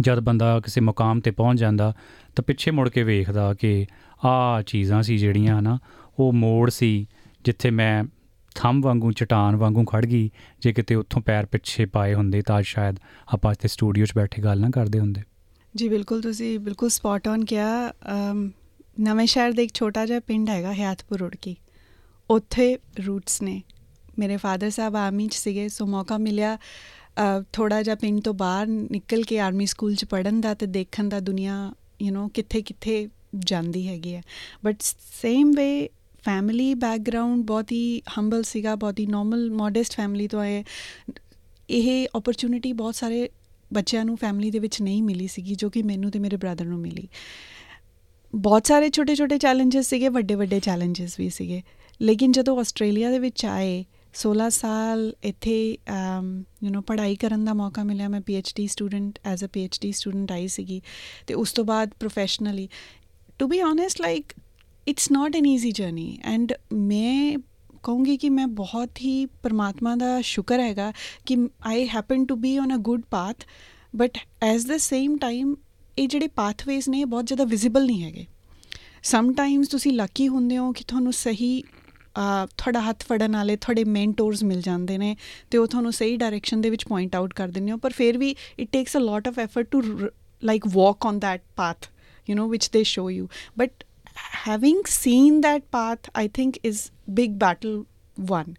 ਜਦ ਬੰਦਾ ਕਿਸੇ ਮੁਕਾਮ ਤੇ ਪਹੁੰਚ ਜਾਂਦਾ, ਤਾਂ ਪਿੱਛੇ ਮੁੜ ਕੇ ਵੇਖਦਾ ਕਿ ਆਹ ਚੀਜ਼ਾਂ ਸੀ ਜਿਹੜੀਆਂ ਨਾ ਉਹ ਮੋੜ ਸੀ, ਜਿੱਥੇ ਮੈਂ ਥੰਮ ਵਾਂਗੂ, ਚਟਾਨ ਵਾਂਗੂ ਖੜ ਗਈ, ਜੇ ਕਿਤੇ ਉੱਥੋਂ ਪੈਰ ਪਿੱਛੇ ਪਾਏ ਹੁੰਦੇ ਤਾਂ ਸ਼ਾਇਦ ਆਪਾਂ ਇੱਥੇ ਸਟੂਡੀਓ 'ਚ ਬੈਠੇ ਗੱਲ ਨਾ ਕਰਦੇ ਹੁੰਦੇ। ਜੀ, ਬਿਲਕੁਲ ਤੁਸੀਂ ਬਿਲਕੁਲ ਸਪੌਟ ਔਨ ਕਿਹਾ ਨਵੇਂ ਸ਼ਹਿਰ ਦੇ ਇੱਕ ਛੋਟਾ ਜਿਹਾ ਪਿੰਡ ਹੈਗਾ ਹਿਆਤਪੁਰ ਰੁੜਕੀ ਉੱਥੇ ਰੂਟਸ ਨੇ। ਮੇਰੇ ਫਾਦਰ ਸਾਹਿਬ ਆਰਮੀ 'ਚ ਸੀਗੇ ਸੋ ਮੌਕਾ ਮਿਲਿਆ ਥੋੜਾ ਜਿਹਾ ਪਿੰਡ ਤੋਂ ਬਾਹਰ ਨਿਕਲ ਕੇ ਆਰਮੀ ਸਕੂਲ 'ਚ ਪੜਨ ਦਾ ਤੇ ਦੇਖਣ ਦਾ ਦੁਨੀਆ ਯੂ نو ਕਿੱਥੇ ਕਿੱਥੇ ਜਾਂਦੀ ਹੈਗੀ ਹੈ। But same way family background ਬਹੁਤ ਹੀ ਹੰਬਲ ਸੀਗਾ, ਬਹੁਤ ਹੀ ਨਾਰਮਲ ਮੋਡੈਸਟ ਫੈਮਿਲੀ ਤੋਂ ਆਏ। ਇਹ ਓਪਰਚ्युनिटी ਬਹੁਤ ਸਾਰੇ ਬੱਚਿਆਂ ਨੂੰ ਫੈਮਿਲੀ ਦੇ ਵਿੱਚ ਨਹੀਂ ਮਿਲੀ ਸੀਗੀ, ਜੋ ਕਿ ਮੈਨੂੰ ਤੇ ਮੇਰੇ ਬ੍ਰਦਰ ਨੂੰ ਮਿਲੀ। ਬਹੁਤ ਸਾਰੇ ਛੋਟੇ-ਛੋਟੇ ਚੈਲੰਜਸ ਸੀਗੇ, ਵੱਡੇ-ਵੱਡੇ ਚੈਲੰਜਸ ਵੀ ਸੀਗੇ। ਲੇਕਿਨ ਜਦੋਂ ਆਸਟ੍ਰੇਲੀਆ ਦੇ ਵਿੱਚ ਆਏ 16 ਸਾਲ ਇੱਥੇ ਯੂ نو ਪੜ੍ਹਾਈ ਕਰਨ ਦਾ ਮੌਕਾ ਮਿਲਿਆ, ਮੈਂ PhD student as a PhD student I ਸੀਗੀ ਤੇ ਉਸ ਤੋਂ ਬਾਅਦ professionally to be honest like it's not an easy journey and ਮੈਂ ਕਹੂੰਗੀ ਕਿ ਮੈਂ ਬਹੁਤ ਹੀ ਪਰਮਾਤਮਾ ਦਾ ਸ਼ੁਕਰ ਹੈਗਾ ਕਿ I happen to be on a good path but as the same time ਇਹ ਜਿਹੜੇ ਪਾਥਵੇਜ਼ ਨੇ ਬਹੁਤ ਜ਼ਿਆਦਾ ਵਿਜ਼ੀਬਲ ਨਹੀਂ ਹੈਗੇ। ਸਮ ਟਾਈਮਸ ਤੁਸੀਂ ਲੱਕੀ ਹੁੰਦੇ ਹੋ ਕਿ ਤੁਹਾਨੂੰ ਸਹੀ ਤੁਹਾਡਾ ਹੱਥ ਫੜਨ ਵਾਲੇ ਤੁਹਾਡੇ ਮੈਂਟੋਰਸ ਮਿਲ ਜਾਂਦੇ ਨੇ ਤੇ ਉਹ ਤੁਹਾਨੂੰ ਸਹੀ ਡਾਇਰੈਕਸ਼ਨ ਦੇ ਵਿੱਚ ਪੁਆਇੰਟ ਆਊਟ ਕਰ ਦਿੰਦੇ ਹੋ ਪਰ ਫਿਰ ਵੀ it takes a lot of effort to like walk on that path, you know, which they show you. But having seen that path, i think is big battle one.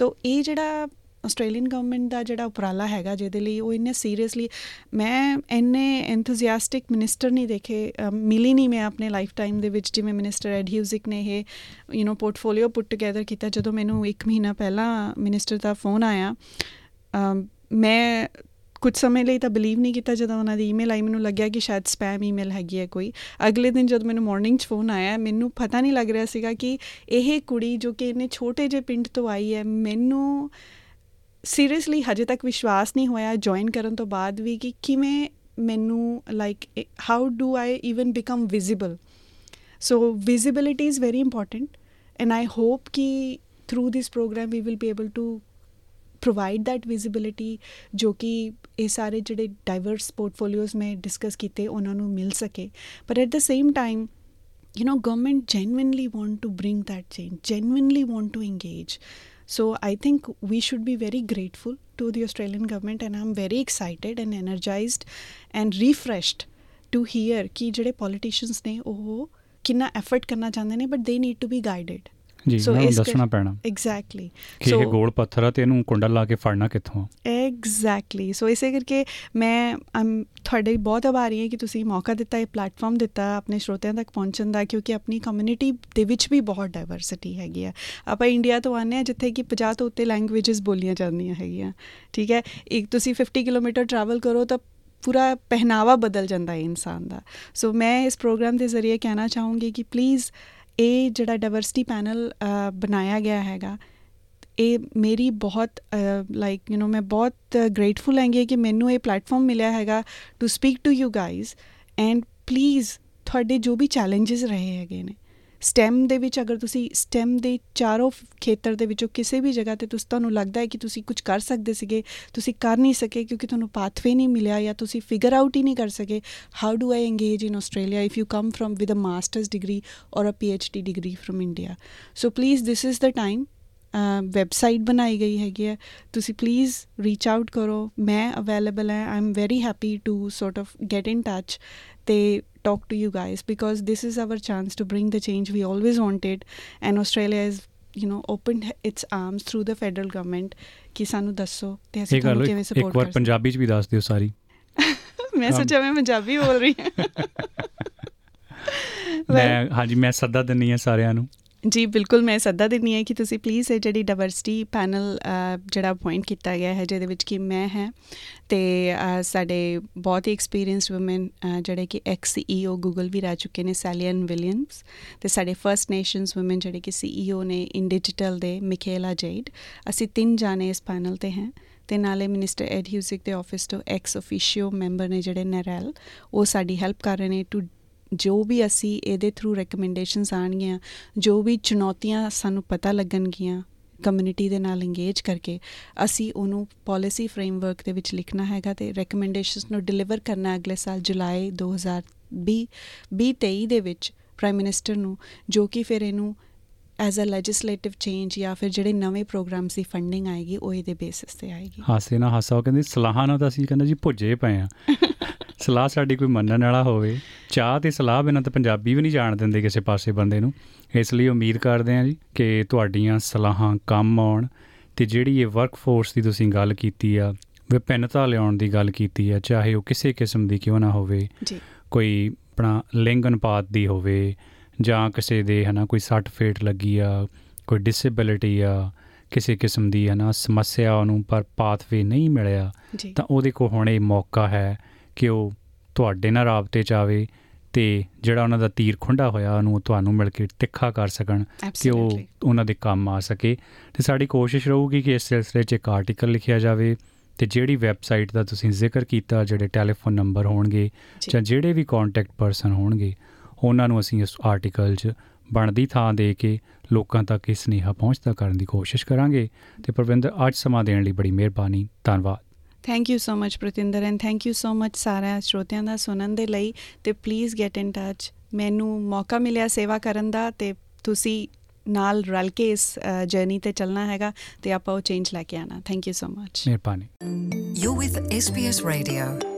तो ਇਹ ਜਿਹੜਾ Australian government ਦਾ ਜਿਹੜਾ ਉਪਰਾਲਾ ਹੈਗਾ ਜਿਹਦੇ ਲਈ ਉਹ ਇੰਨੇ ਸੀਰੀਅਸਲੀ ਮੈਂ ਇੰਨੇ ਐਂਥੂਸੀਆਸਟਿਕ ਮਿਨਿਸਟਰ ਨਹੀਂ ਦੇਖੇ ਮਿਲੀ ਨਹੀਂ ਮੈਂ ਆਪਣੇ ਲਾਈਫ ਟਾਈਮ ਦੇ ਵਿੱਚ ਜਿਵੇਂ ਮਿਨਿਸਟਰ ਐਡ ਹਿਊਜ਼ਿਕ ਨੇ ਇਹ you know portfolio put together ਕੀਤਾ ਜਦੋਂ ਮੈਨੂੰ 1 ਮਹੀਨਾ ਪਹਿਲਾਂ ਮਿਨਿਸਟਰ ਦਾ ਫੋਨ ਆਇਆ। ਮੈਂ ਕੁਝ ਸਮੇਂ ਲਈ ਤਾਂ ਬਲੀਵ ਨਹੀਂ ਕੀਤਾ ਜਦੋਂ ਉਹਨਾਂ ਦੀ ਈਮੇਲ ਆਈ, ਮੈਨੂੰ ਲੱਗਿਆ ਕਿ ਸ਼ਾਇਦ ਸਪੈਮ ਈਮੇਲ ਹੈਗੀ ਹੈ ਕੋਈ। ਅਗਲੇ ਦਿਨ ਜਦ ਮੈਨੂੰ ਮਾਰਨਿੰਗ 'ਚ ਫੋਨ ਆਇਆ, ਮੈਨੂੰ ਪਤਾ ਨਹੀਂ ਲੱਗ ਰਿਹਾ ਸੀਗਾ ਕਿ ਇਹ ਕੁੜੀ ਜੋ ਕਿ ਇਹਨੇ ਛੋਟੇ ਜਿਹੇ ਪਿੰਡ ਤੋਂ ਆਈ ਹੈ, ਮੈਨੂੰ ਸੀਰੀਅਸਲੀ ਹਜੇ ਤੱਕ ਵਿਸ਼ਵਾਸ ਨਹੀਂ ਹੋਇਆ ਜੁਆਇਨ ਕਰਨ ਤੋਂ ਬਾਅਦ ਵੀ ਕਿ ਕਿਵੇਂ ਮੈਨੂੰ like how do I even become visible so visibility is very important and I hope ਕਿ through this program we will be able to provide that visibility ਜੋ ਕਿ ਇਹ ਸਾਰੇ ਜਿਹੜੇ ਡਾਈਵਰਸ ਪੋਰਟਫੋਲੀਓਜ਼ ਮੈਂ ਡਿਸਕਸ ਕੀਤੇ ਉਹਨਾਂ ਨੂੰ ਮਿਲ ਸਕੇ but at the same time you know, government genuinely want to bring that change, genuinely want to engage so i think we should be very grateful to the australian government and i'm very excited and energized and refreshed to hear ਕਿ ਜਿਹੜੇ politicians ਨੇ ਉਹ ਕਿੰਨਾ effort ਕਰਨਾ ਚਾਹੁੰਦੇ ਨੇ but ਦੇ need to be guided ਜੀ So ਉਹਨਾਂ ਨੂੰ ਇਸ ਕਰ- ਦੱਸਣਾ ਪੈਣਾ। ਐਗਜ਼ੈਕਟਲੀ ਕਿ ਇਹ ਗੋਲ ਪੱਥਰ ਆ ਤੇ ਇਹਨੂੰ ਕੁੰਡਾ ਲਾ ਕੇ ਫੜਨਾ ਕਿੱਥੋਂ। ਐਗਜ਼ੈਕਟਲੀ ਸੋ ਇਸੇ ਕਰਕੇ ਮੈਂ ਅਮ ਤੁਹਾਡੇ ਬਹੁਤ ਆਭਾਰੀ ਹਾਂ ਕਿ ਤੁਸੀਂ ਮੌਕਾ ਦਿੱਤਾ ਇਹ ਪਲੇਟਫਾਰਮ ਦਿੱਤਾ ਆਪਣੇ ਸਰੋਤਿਆਂ ਤੱਕ ਪਹੁੰਚਣ ਦਾ ਕਿਉਂਕਿ ਆਪਣੀ ਕਮਿਊਨਿਟੀ ਦੇ ਵਿੱਚ ਵੀ ਬਹੁਤ ਡਾਈਵਰਸਿਟੀ ਹੈਗੀ ਆ। ਆਪਾਂ ਇੰਡੀਆ ਤੋਂ ਆਨੇ ਆ ਜਿੱਥੇ ਕਿ 50 ਤੋਂ ਉੱਤੇ ਲੈਂਗੁਏਜਸ ਬੋਲੀਆਂ ਜਾਂਦੀਆਂ ਹੈਗੀਆਂ। ਠੀਕ ਹੈ? ਇੱਕ ਤੁਸੀਂ 50 ਕਿਲੋਮੀਟਰ ਟਰੈਵਲ ਕਰੋ ਤਾਂ ਪੂਰਾ ਪਹਿਨਾਵਾ ਬਦਲ ਜਾਂਦਾ ਹੈ ਇਨਸਾਨ ਦਾ। ਸੋ ਮੈਂ ਇਸ ਪ੍ਰੋਗਰਾਮ ਦੇ ਜ਼ਰੀਏ ਕਹਿਣਾ ਚਾਹੂੰਗੀ ਕਿ ਪਲੀਜ਼ ਇਹ ਜਿਹੜਾ ਡਾਈਵਰਸਿਟੀ ਪੈਨਲ ਬਣਾਇਆ ਗਿਆ ਹੈਗਾ, ਇਹ ਮੇਰੀ ਬਹੁਤ ਲਾਈਕ ਯੂ نو ਮੈਂ ਬਹੁਤ ਗ੍ਰੇਟਫੁਲ ਹੈਗੀ ਕਿ ਮੈਨੂੰ ਇਹ ਪਲੇਟਫਾਰਮ ਮਿਲਿਆ ਹੈਗਾ to speak to you guys and please ਤੁਹਾਡੇ ਜੋ ਵੀ ਚੈਲੰਜਸ ਰਹੇ ਹੈਗੇ ਨੇ ਸਟੈਮ ਦੇ ਵਿੱਚ ਅਗਰ ਤੁਸੀਂ ਸਟੈਮ ਦੇ ਚਾਰੋਂ ਖੇਤਰ ਦੇ ਵਿੱਚੋਂ ਕਿਸੇ ਵੀ ਜਗ੍ਹਾ ਤੇ ਤੁਸੀਂ ਤੁਹਾਨੂੰ ਲੱਗਦਾ ਹੈ ਕਿ ਤੁਸੀਂ ਕੁਝ ਕਰ ਸਕਦੇ ਸੀਗੇ, ਤੁਸੀਂ ਕਰ ਨਹੀਂ ਸਕੇ ਕਿਉਂਕਿ ਤੁਹਾਨੂੰ ਪਾਥਵੇ ਨਹੀਂ ਮਿਲਿਆ ਜਾਂ ਤੁਸੀਂ ਫਿਗਰ ਆਊਟ ਹੀ ਨਹੀਂ ਕਰ ਸਕੇ how do I engage in Australia if you come from with a masters degree or a PhD degree from India so please this is the time website ਬਣਾਈ ਗਈ ਹੈਗੀ ਹੈ। ਤੁਸੀਂ ਪਲੀਜ਼ ਰੀਚ ਆਊਟ ਕਰੋ। ਮੈਂ ਅਵੇਲੇਬਲ ਹੈ। I am very happy to sort of get in touch ਤੇ talk to you guys because this is our chance to bring the change we always wanted and australia is you know opened its arms through the federal government ਕਿ ਸਾਨੂੰ ਦੱਸੋ ਤੇ ਅਸੀਂ ਤੁਹਾਨੂੰ ਕਿਵੇਂ ਇੱਕ support ਵਾਰ ਕਰ ਪੰਜਾਬੀ ਚ ਵੀ ਦੱਸ ਦਿਓ ਸਾਰੀ ਮੈਂ ਸੋਚਿਆ ਮੈਂ ਪੰਜਾਬੀ ਬੋਲ ਰਹੀ ਹਾਂ ਮੈਂ ਹਾਂਜੀ ਮੈਂ ਸੱਦਾ ਦਿੰਨੀ ਆ ਸਾਰਿਆਂ ਨੂੰ ਜੀ ਬਿਲਕੁਲ ਮੈਂ ਸੱਦਾ ਦਿੰਨੀ ਹੈ ਕਿ ਤੁਸੀਂ ਪਲੀਜ਼ ਇਹ ਜਿਹੜੀ ਡਾਈਵਰਸਿਟੀ ਪੈਨਲ ਜਿਹੜਾ ਅਪਾਇੰਟ ਕੀਤਾ ਗਿਆ ਹੈ ਜਿਹਦੇ ਵਿੱਚ ਕਿ ਮੈਂ ਹੈ ਤੇ ਅ, ਸਾਡੇ ਬਹੁਤ ਹੀ ਐਕਸਪੀਰੀਅੰਸਡ ਔਮਨ ਜਿਹੜੇ ਕਿ ਐਕਸ ਸੀਈਓ ਗੂਗਲ ਵੀ ਰਹਿ ਚੁੱਕੇ ਨੇ ਸੈਲੀਅਨ ਵਿਲੀਅਮਸ ਤੇ ਸਾਡੇ ਫਰਸਟ ਨੇਸ਼ਨਸ ਔਮਨ ਜਿਹੜੇ ਕਿ ਸੀਈਓ ਨੇ ਇਨ ਡਿਜੀਟਲ ਦੇ ਮਿਕੇਲਾ ਜੇਡ ਅਸੀਂ ਤਿੰਨ ਜਾਣੇ ਇਸ ਪੈਨਲ ਤੇ ਹਾਂ ਤੇ ਨਾਲੇ ਮਿਨਿਸਟਰ ਐਡ ਹਿਊਜ਼ਿਕ ਦੇ ਆਫਿਸ ਤੋਂ ਐਕਸ ਅਫੀਸ਼ੀਓ ਮੈਂਬਰ ਨੇ ਜਿਹੜੇ ਨਰੈਲ ਉਹ ਸਾਡੀ ਹੈਲਪ ਕਰ ਰਹੇ ਨੇ ਟੂ ਜੋ ਵੀ ਅਸੀਂ ਇਹਦੇ ਥਰੂ ਰეკਮੈਂਡੇਸ਼ਨਸ ਆਣਗੀਆਂ ਜੋ ਵੀ ਚੁਣੌਤੀਆਂ ਸਾਨੂੰ ਪਤਾ ਲੱਗਣਗੀਆਂ ਕਮਿਊਨਿਟੀ ਦੇ ਨਾਲ ਇੰਗੇਜ ਕਰਕੇ, ਅਸੀਂ ਉਹਨੂੰ ਪਾਲਿਸੀ ਫਰੇਮਵਰਕ ਦੇ ਵਿੱਚ ਲਿਖਣਾ ਹੈਗਾ ਤੇ ਰეკਮੈਂਡੇਸ਼ਨਸ ਨੂੰ ਡਿਲੀਵਰ ਕਰਨਾ ਅਗਲੇ ਸਾਲ ਜੁਲਾਈ 2020 23 ਦੇ ਵਿੱਚ ਪ੍ਰਾਈਮ ਮਿਨਿਸਟਰ ਨੂੰ, ਜੋ ਕਿ ਫਿਰ ਇਹਨੂੰ ਐਜ਼ ਅ ਲੈਜਿਸਲੇਟਿਵ ਚੇਂਜ ਜਾਂ ਫਿਰ ਜਿਹੜੇ ਨਵੇਂ ਪ੍ਰੋਗਰਾਮਸ ਦੀ ਫੰਡਿੰਗ ਆਏਗੀ, ਉਹ ਇਹਦੇ ਬੇਸਿਸ ਤੇ ਆਏਗੀ। ਹਾਸੇ ਨਾ ਹਾਸਾ, ਉਹ ਕਹਿੰਦੇ ਸਲਾਹਾਂ ਨਾਲ ਤਾਂ ਅਸੀਂ ਕਹਿੰਦੇ ਜੀ ਭੁੱਜੇ ਪਏ ਆ ਸਲਾਹ ਸਾਡੀ ਕੋਈ ਮੰਨਣ ਵਾਲਾ ਹੋਵੇ। ਚਾਹ ਤੇ ਸਲਾਹ ਬਿਨਾਂ ਤਾਂ ਪੰਜਾਬੀ ਵੀ ਨਹੀਂ ਜਾਣ ਦਿੰਦੇ ਕਿਸੇ ਪਾਸੇ ਬੰਦੇ ਨੂੰ। ਇਸ ਲਈ ਉਮੀਦ ਕਰਦੇ ਹਾਂ ਜੀ ਕਿ ਤੁਹਾਡੀਆਂ ਸਲਾਹਾਂ ਕੰਮ ਆਉਣ ਤੇ ਜਿਹੜੀ ਇਹ ਵਰਕਫੋਰਸ ਦੀ ਤੁਸੀਂ ਗੱਲ ਕੀਤੀ ਆ ਵਿਭਿੰਨਤਾ ਲਿਆਉਣ ਦੀ ਗੱਲ ਕੀਤੀ ਆ ਚਾਹੇ ਉਹ ਕਿਸੇ ਕਿਸਮ ਦੀ ਕਿਉਂ ਨਾ ਹੋਵੇ ਜੀ। ਕੋਈ ਆਪਣਾ ਲਿੰਗ ਅਨੁਪਾਤ ਦੀ ਹੋਵੇ ਜਾਂ ਕਿਸੇ ਦੇ ਹਨਾ ਕੋਈ ਸੱਟ ਫੇਟ ਲੱਗੀ ਆ ਕੋਈ ਡਿਸੇਬਿਲਿਟੀ ਆ ਕਿਸੇ ਕਿਸਮ ਦੀ ਹਨਾ ਸਮੱਸਿਆ ਉਹਨੂੰ ਪਰ ਪਾਥਵੇ ਨਹੀਂ ਮਿਲਿਆ ਤਾਂ ਉਹਦੇ ਕੋਲ ਹੁਣ ਇਹ ਮੌਕਾ ਹੈ ਕਿ ਉਹ ਤੁਹਾਡੇ ਨਾਲ ਰਾਬਤੇ ਚ ਆਵੇ ਤੇ ਜਿਹੜਾ ਉਹਨਾਂ ਦਾ ਤੀਰ ਖੁੰਡਾ ਹੋਇਆ ਉਹਨੂੰ ਤੁਹਾਨੂੰ ਮਿਲ ਕੇ ਤਿੱਖਾ ਕਰ ਸਕਣ ਕਿ ਉਹ ਉਹਨਾਂ ਦੇ ਕੰਮ ਆ ਸਕੇ। ਤੇ ਸਾਡੀ ਕੋਸ਼ਿਸ਼ ਰਹੂਗੀ ਕਿ ਇਸ ਸਿਲਸਿਲੇ 'ਚ ਇੱਕ ਆਰਟੀਕਲ ਲਿਖਿਆ ਜਾਵੇ ਤੇ ਜਿਹੜੀ ਵੈਬਸਾਈਟ ਦਾ ਤੁਸੀਂ ਜ਼ਿਕਰ ਕੀਤਾ ਜਿਹੜੇ ਟੈਲੀਫੋਨ ਨੰਬਰ ਹੋਣਗੇ ਜੀ। ਜਿਹੜੇ ਵੀ ਕੰਟੈਕਟ ਪਰਸਨ ਹੋਣਗੇ ਉਹਨਾਂ ਨੂੰ ਅਸੀਂ ਇਸ ਆਰਟੀਕਲ 'ਚ ਬਣਦੀ ਥਾਂ ਦੇ ਕੇ ਲੋਕਾਂ ਤੱਕ ਇਸ ਸੁਨੇਹਾ ਪਹੁੰਚਦਾ ਕਰਨ ਦੀ ਕੋਸ਼ਿਸ਼ ਕਰਾਂਗੇ। ਤੇ ਪ੍ਰਵਿੰਦਰ ਅੱਜ ਸਮਾਂ ਦੇਣ ਲਈ ਬੜੀ ਮਿਹਰਬਾਨੀ। ਧੰਨਵਾਦ। Thank you so much Pratinder and thank you so much ਸਾਰਾ ਸਰੋਤਿਆਂ ਦਾ ਸੁਣਨ ਦੇ ਲਈ ਤੇ ਪਲੀਜ਼ ਗੈਟ ਇਨ ਟੱਚ ਮੈਨੂੰ ਮੌਕਾ ਮਿਲਿਆ ਸੇਵਾ ਕਰਨ ਦਾ ਤੇ ਤੁਸੀਂ ਨਾਲ ਰਲ ਕੇ ਇਸ ਜਰਨੀ ਤੇ ਚੱਲਣਾ ਹੈਗਾ ਤੇ ਆਪਾਂ ਉਹ ਚੇਂਜ ਲੈ ਕੇ ਆਣਾ ਥੈਂਕ ਯੂ ਸੋ ਮਚ ਮਿਹਰਬਾਨੀ। You're with SBS Radio.